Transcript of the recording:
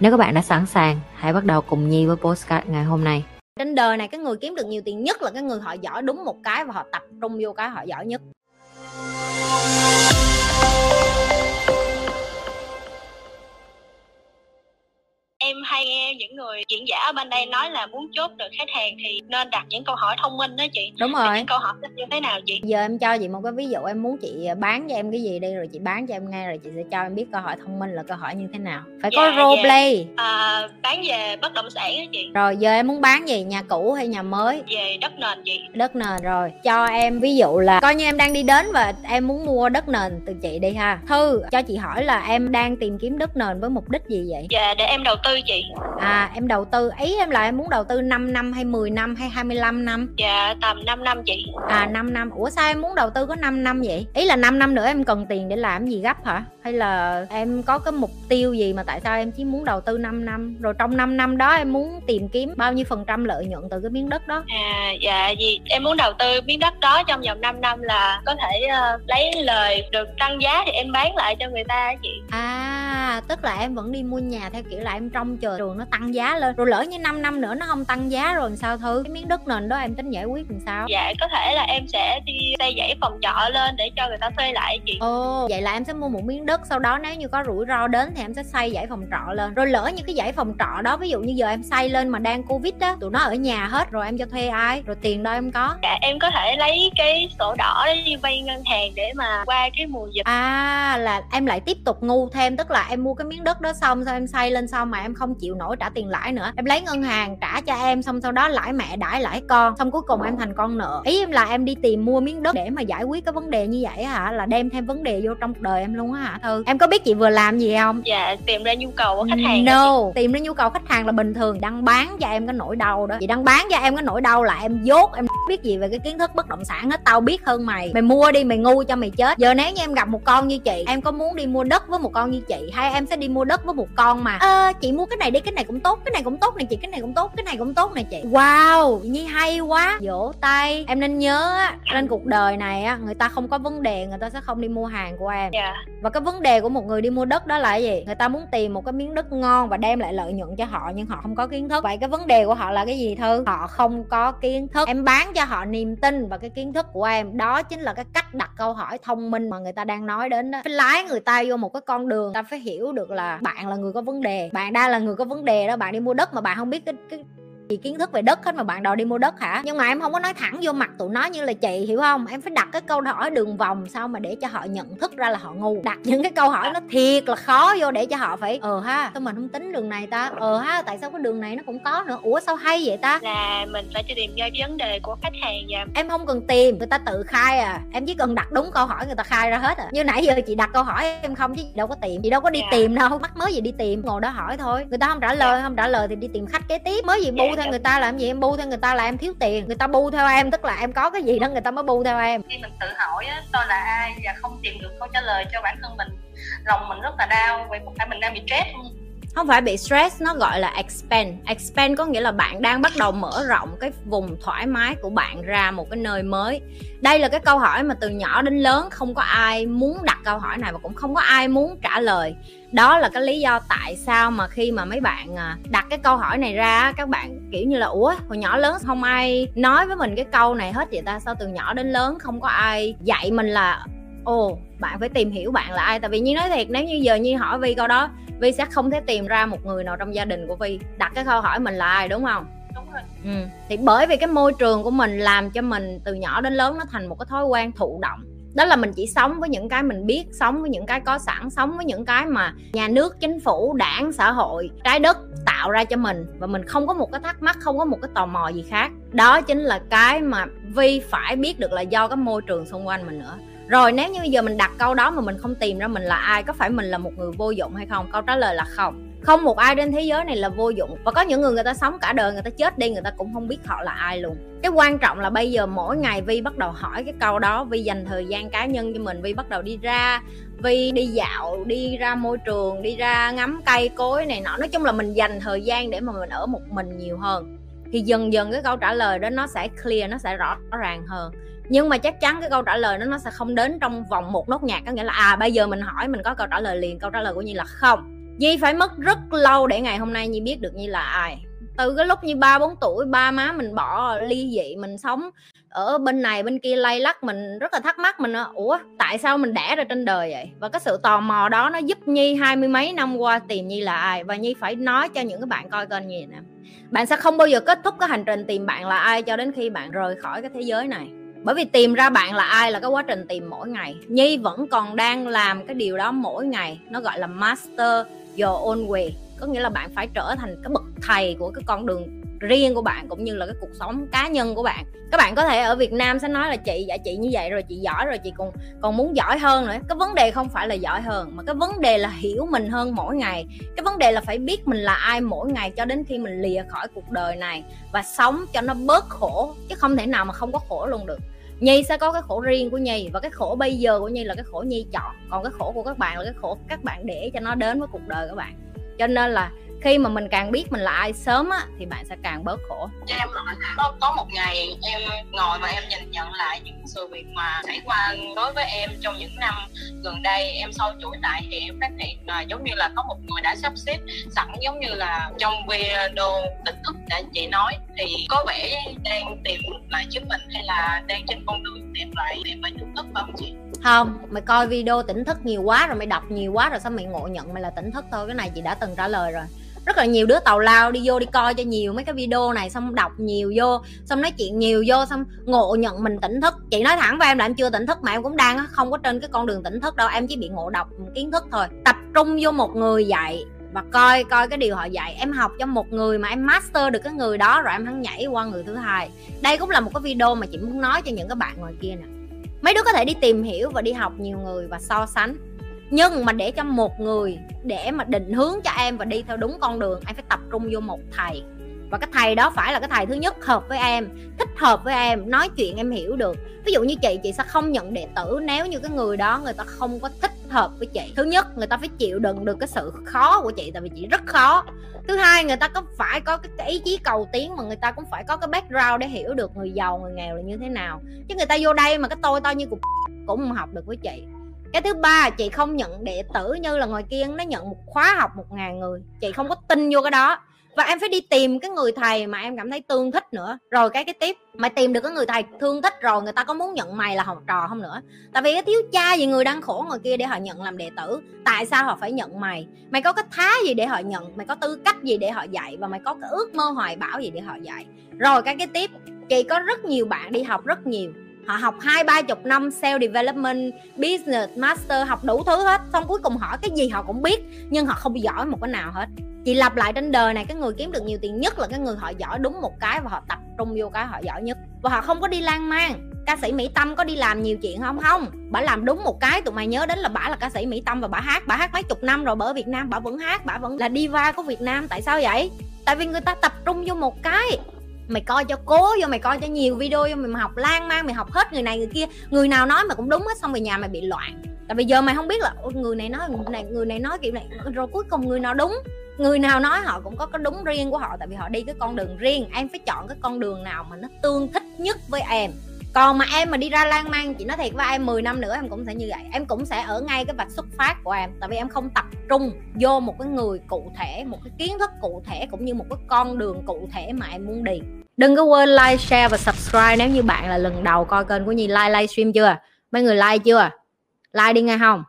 Nếu các bạn đã sẵn sàng, hãy bắt đầu cùng Nhi với postcard ngày hôm nay. trên đời này cái người kiếm được nhiều tiền nhất là cái người họ giỏi đúng một cái và họ tập trung vô cái họ giỏi nhất em hay nghe những người diễn giả ở bên đây nói là muốn chốt được khách hàng thì nên đặt những câu hỏi thông minh đó chị. Đúng rồi. những câu hỏi như thế nào chị? Giờ em cho chị một cái ví dụ em muốn chị bán cho em cái gì đi rồi chị bán cho em nghe rồi chị sẽ cho em biết câu hỏi thông minh là câu hỏi như thế nào. Phải có Dạ, role dạ. play à, bán về bất động sản đó chị. Rồi giờ em muốn bán gì nhà cũ hay nhà mới? Về đất nền chị. Đất nền rồi. Cho em ví dụ là coi như em đang đi đến và em muốn mua đất nền từ chị đi ha. Thư cho chị hỏi là em đang tìm kiếm đất nền với mục đích gì vậy? Về để em đầu tư chị à em đầu tư ý em là em muốn đầu tư 5 năm hay 10 năm hay 25 năm? Dạ tầm 5 năm chị. À 5 năm. Ủa sao em muốn đầu tư có 5 năm vậy? Ý là 5 năm nữa em cần tiền để làm gì gấp hả? Hay là em có cái mục tiêu gì mà tại sao em chỉ muốn đầu tư 5 năm? Rồi trong 5 năm đó em muốn tìm kiếm bao nhiêu phần trăm lợi nhuận từ cái miếng đất đó? À dạ gì em muốn đầu tư miếng đất đó trong vòng 5 năm là có thể ờ, lấy lời được tăng giá thì em bán lại cho người ta chị. À tức là em vẫn đi mua nhà theo kiểu là em trông chờ trường nó tăng giá lên Rồi lỡ như 5 năm nữa nó không tăng giá rồi làm sao Thư Cái miếng đất nền đó em tính giải quyết làm sao dạ có thể là em sẽ đi xây dãy phòng trọ lên để cho người ta thuê lại chị Ồ, vậy là em sẽ mua một miếng đất sau đó nếu như có rủi ro đến thì em sẽ xây dãy phòng trọ lên. Rồi lỡ như cái dãy phòng trọ đó ví dụ như giờ em xây lên mà đang Covid á, tụi nó ở nhà hết rồi em cho thuê ai? Rồi tiền đâu em có? dạ em có thể lấy cái sổ đỏ để đi vay ngân hàng để mà qua cái mùa dịch À là em lại tiếp tục ngu thêm tức là em mua cái miếng đất đó xong sau em xây lên xong mà em không chịu nổi trả tiền lãi nữa. Em lấy ngân hàng trả cho em xong sau đó lãi mẹ đãi lãi con, xong cuối cùng em thành con nợ. Ý em là em đi tìm mua miếng đất để mà giải quyết cái vấn đề như vậy hả? Là đem thêm vấn đề vô trong cuộc đời em luôn á hả Thư? Em có biết chị vừa làm gì không? dạ tìm ra nhu cầu của khách hàng No, tìm ra nhu cầu khách hàng là bình thường Đang bán cho em cái nỗi đau đó Chị đang bán cho em cái nỗi đau là em dốt Em biết gì về cái kiến thức bất động sản hết Tao biết hơn mày Mày mua đi mày ngu cho mày chết Giờ nếu như em gặp một con như chị Em có muốn đi mua đất với một con như chị Hay em sẽ đi mua đất với một con mà Ơ chị mua cái này đi cái này cũng tốt Cái này cũng tốt này chị cái này cũng tốt Cái này cũng tốt này chị. Wow Nhi hay quá. Vỗ tay. Em nên nhớ á Trên cuộc đời này á Người ta không có vấn đề Người ta sẽ không đi mua hàng của em. Dạ. Và cái vấn đề của một người đi mua đất đó là gì? Người ta muốn tìm một cái miếng đất ngon và đem lại lợi nhuận cho họ nhưng họ không có kiến thức. Vậy cái vấn đề của họ là cái gì thư? Họ không có kiến thức. Em bán cho họ niềm tin và cái kiến thức của em. Đó chính là cái cách đặt câu hỏi thông minh mà người ta đang nói đến đó. Phải lái người ta vô một cái con đường. Ta phải hiểu được là bạn là người có vấn đề. Bạn đang là người có vấn đề đó bạn đi mua đất mà bạn không biết cái, cái gì kiến thức về đất hết mà bạn đòi đi mua đất hả? Nhưng mà em không có nói thẳng vô mặt tụi nó như là chị hiểu không? Em phải đặt cái câu hỏi đường vòng sao mà để cho họ nhận thức ra là họ ngu. Đặt những cái câu hỏi nó thiệt là khó vô để cho họ phải ờ ha sao mình không tính đường này ta? Ờ ha tại sao cái đường này nó cũng có nữa? Ủa sao hay vậy ta? Là mình phải tìm ra vấn đề của khách hàng và em không cần tìm người ta tự khai à. Em chỉ cần đặt đúng câu hỏi người ta khai ra hết à. Như nãy giờ chị đặt câu hỏi em không chứ chị đâu có tìm. Chị đâu có đi Dạ. tìm đâu mắc mới gì đi tìm. Ngồi đó hỏi thôi. Người ta không trả lời không trả lời thì đi tìm khách kế tiếp. Mới gì bu Dạ, theo người ta làm gì em bu theo người ta là em thiếu tiền. Người ta bu theo em tức là em có cái gì đó người ta mới bu theo em. Khi mình tự hỏi á, tôi là ai và không tìm được câu trả lời cho bản thân mình lòng mình rất là đau. Vậy có phải mình đang bị stress không? Không phải bị stress nó gọi là expand. Expand có nghĩa là bạn đang bắt đầu mở rộng cái vùng thoải mái của bạn ra một cái nơi mới. Đây là cái câu hỏi mà từ nhỏ đến lớn không có ai muốn đặt câu hỏi này và cũng không có ai muốn trả lời đó là cái lý do tại sao mà khi mà mấy bạn à, đặt cái câu hỏi này ra các bạn kiểu như là ủa hồi nhỏ lớn không ai nói với mình cái câu này hết vậy ta? Sao từ nhỏ đến lớn không có ai dạy mình là ồ bạn phải tìm hiểu bạn là ai? Tại vì như nói thiệt nếu như giờ như hỏi vi câu đó vi sẽ không thể tìm ra một người nào trong gia đình của vi đặt cái câu hỏi mình là ai đúng không? Đúng rồi. Ừ. thì bởi vì cái môi trường của mình làm cho mình từ nhỏ đến lớn nó thành một cái thói quen thụ động đó là mình chỉ sống với những cái mình biết, sống với những cái có sẵn, sống với những cái mà nhà nước, chính phủ, đảng, xã hội, trái đất tạo ra cho mình. Và mình không có một cái thắc mắc, không có một cái tò mò gì khác. Đó chính là cái mà vi phải biết được là do cái môi trường xung quanh mình nữa. Rồi, nếu như giờ mình đặt câu đó mà mình không tìm ra mình là ai, có phải mình là một người vô dụng hay không? Câu trả lời là không không một ai trên thế giới này là vô dụng. Và có những người người ta sống cả đời, người ta chết đi, người ta cũng không biết họ là ai luôn. Cái quan trọng là bây giờ mỗi ngày vi bắt đầu hỏi cái câu đó. Vi dành thời gian cá nhân cho mình. Vi bắt đầu đi ra, vi đi dạo, đi ra môi trường, đi ra ngắm cây, cối này nọ. Nói chung là mình dành thời gian để mà mình ở một mình nhiều hơn. Thì dần dần cái câu trả lời đó nó sẽ clear, nó sẽ rõ ràng hơn. Nhưng mà chắc chắn cái câu trả lời đó nó sẽ không đến trong vòng một nốt nhạc. Có nghĩa là à bây giờ mình hỏi, mình có câu trả lời liền. Câu trả lời của nhi là không. Nhi phải mất rất lâu để ngày hôm nay Nhi biết được Nhi là ai. Từ cái lúc như ba bốn tuổi, ba má mình bỏ ly dị mình sống ở bên này bên kia lay lắc, mình rất là thắc mắc, mình ủa, tại sao mình đẻ ra trên đời vậy? Và cái sự tò mò đó nó giúp nhi hai mươi mấy năm qua tìm nhi là ai. Và nhi phải nói cho những cái bạn coi kênh nhi nè. Bạn sẽ không bao giờ kết thúc cái hành trình tìm bạn là ai cho đến khi bạn rời khỏi cái thế giới này. Bởi vì tìm ra bạn là ai là cái quá trình tìm mỗi ngày. Nhi vẫn còn đang làm cái điều đó mỗi ngày. Nó gọi là master your own way. Có nghĩa là bạn phải trở thành cái bậc thầy của cái con đường riêng của bạn, cũng như là cái cuộc sống cá nhân của bạn. Các bạn có thể ở Việt Nam sẽ nói là chị dạ chị như vậy rồi, chị giỏi rồi, chị còn còn muốn giỏi hơn nữa. Cái vấn đề không phải là giỏi hơn, mà cái vấn đề là hiểu mình hơn mỗi ngày. Cái vấn đề là phải biết mình là ai mỗi ngày cho đến khi mình lìa khỏi cuộc đời này và sống cho nó bớt khổ, chứ không thể nào mà không có khổ luôn được. Nhi sẽ có cái khổ riêng của Nhi và cái khổ bây giờ của Nhi là cái khổ Nhi chọn. Còn cái khổ của các bạn là cái khổ các bạn để cho nó đến với cuộc đời các bạn. Cho nên là khi mà mình càng biết mình là ai sớm á thì bạn sẽ càng bớt khổ. Cho em có, có một ngày em ngồi và em nhìn nhận lại những sự việc mà xảy qua đối với em trong những năm gần đây em sâu chuỗi lại thì em phát hiện là giống như là có một người đã sắp xếp sẵn giống như là trong video tỉnh thức đã chị nói. Thì có vẻ đang tìm lại chính mình hay là đang trên con đường tìm lại tìm lại tỉnh thức không chị? Không mày coi video tỉnh thức nhiều quá rồi mày đọc nhiều quá rồi sao mày ngộ nhận mày là tỉnh thức thôi? Cái này chị đã từng trả lời rồi rất là nhiều đứa tàu lao đi vô đi coi cho nhiều mấy cái video này, xong đọc nhiều vô, xong nói chuyện nhiều vô, xong ngộ nhận mình tỉnh thức. Chị nói thẳng với em là em chưa tỉnh thức mà em cũng đang không có trên cái con đường tỉnh thức đâu, em chỉ bị ngộ độc kiến thức thôi. Tập trung vô một người dạy và coi coi cái điều họ dạy. Em học cho một người mà em master được cái người đó rồi em hắn nhảy qua người thứ hai. Đây cũng là một cái video mà chị muốn nói cho những các bạn ngoài kia nè. Mấy đứa có thể đi tìm hiểu và đi học nhiều người và so sánh nhưng mà để cho một người để mà định hướng cho em và đi theo đúng con đường em phải tập trung vô một thầy. Và cái thầy đó phải là cái thầy thứ nhất hợp với em thích hợp với em nói chuyện em hiểu được. Ví dụ như chị chị sẽ không nhận đệ tử nếu như cái người đó người ta không có thích hợp với chị. Thứ nhất người ta phải chịu đựng được cái sự khó của chị tại vì chị rất khó. Thứ hai người ta có phải có cái, cái ý chí cầu tiến mà người ta cũng phải có cái background để hiểu được người giàu người nghèo là như thế nào. Chứ người ta vô đây mà cái tôi to như cục cũng không học được với chị cái thứ ba, chị không nhận đệ tử như là ngoài kia, nó nhận một khóa học một ngàn người. Chị không có tin vô cái đó. Và em phải đi tìm cái người thầy mà em cảm thấy tương thích nữa. Rồi cái cái tiếp mày tìm được cái người thầy thương thích rồi, người ta có muốn nhận mày là học trò không nữa? Tại vì cái thiếu cha gì người đang khổ ngoài kia để họ nhận làm đệ tử, tại sao họ phải nhận mày? Mày có cái thá gì để họ nhận, mày có tư cách gì để họ dạy và mày có cái ước mơ hoài bão gì để họ dạy? Rồi cái cái tiếp, chị có rất nhiều bạn đi học rất nhiều họ học hai, ba chục năm sales development, business, master, học đủ thứ hết. Xong cuối cùng hỏi cái gì họ cũng biết, nhưng họ không giỏi một cái nào hết. Chị lặp lại trên đời này, cái người kiếm được nhiều tiền nhất là cái người họ giỏi đúng một cái và họ tập trung vô cái họ giỏi nhất. Và họ không có đi lan man ca sĩ mỹ tâm có đi làm nhiều chuyện không? Không. Bà làm đúng một cái, tụi mày nhớ đến là bà là ca sĩ mỹ tâm và bà hát. Bà hát mấy chục năm rồi ở việt nam bà vẫn hát, bà vẫn là diva của việt nam. Tại sao vậy? Tại vì người ta tập trung vô một cái mày coi cho cố vô, mày coi cho nhiều video vô, mày học lan man, mày học hết người này người kia. Người nào nói mà cũng đúng hết, xong về nhà mày bị loạn. Tại vì giờ mày không biết là người này nói người này người này nói kiểu này, rồi cuối cùng người nào đúng? Người nào nói họ cũng có cái đúng riêng của họ, tại vì họ đi cái con đường riêng. Em phải chọn cái con đường nào mà nó tương thích nhất với em. Còn mà em mà đi ra lan man, chị nói thiệt với em 10 năm nữa em cũng sẽ như vậy. Em cũng sẽ ở ngay cái vạch xuất phát của em, tại vì em không tập trung vô một cái người cụ thể, một cái kiến thức cụ thể, cũng như một cái con đường cụ thể mà em muốn đi đừng có quên like, share và subscribe nếu như bạn là lần đầu coi kênh của nhi like livestream chưa? Mấy người like chưa? Like đi nghe không?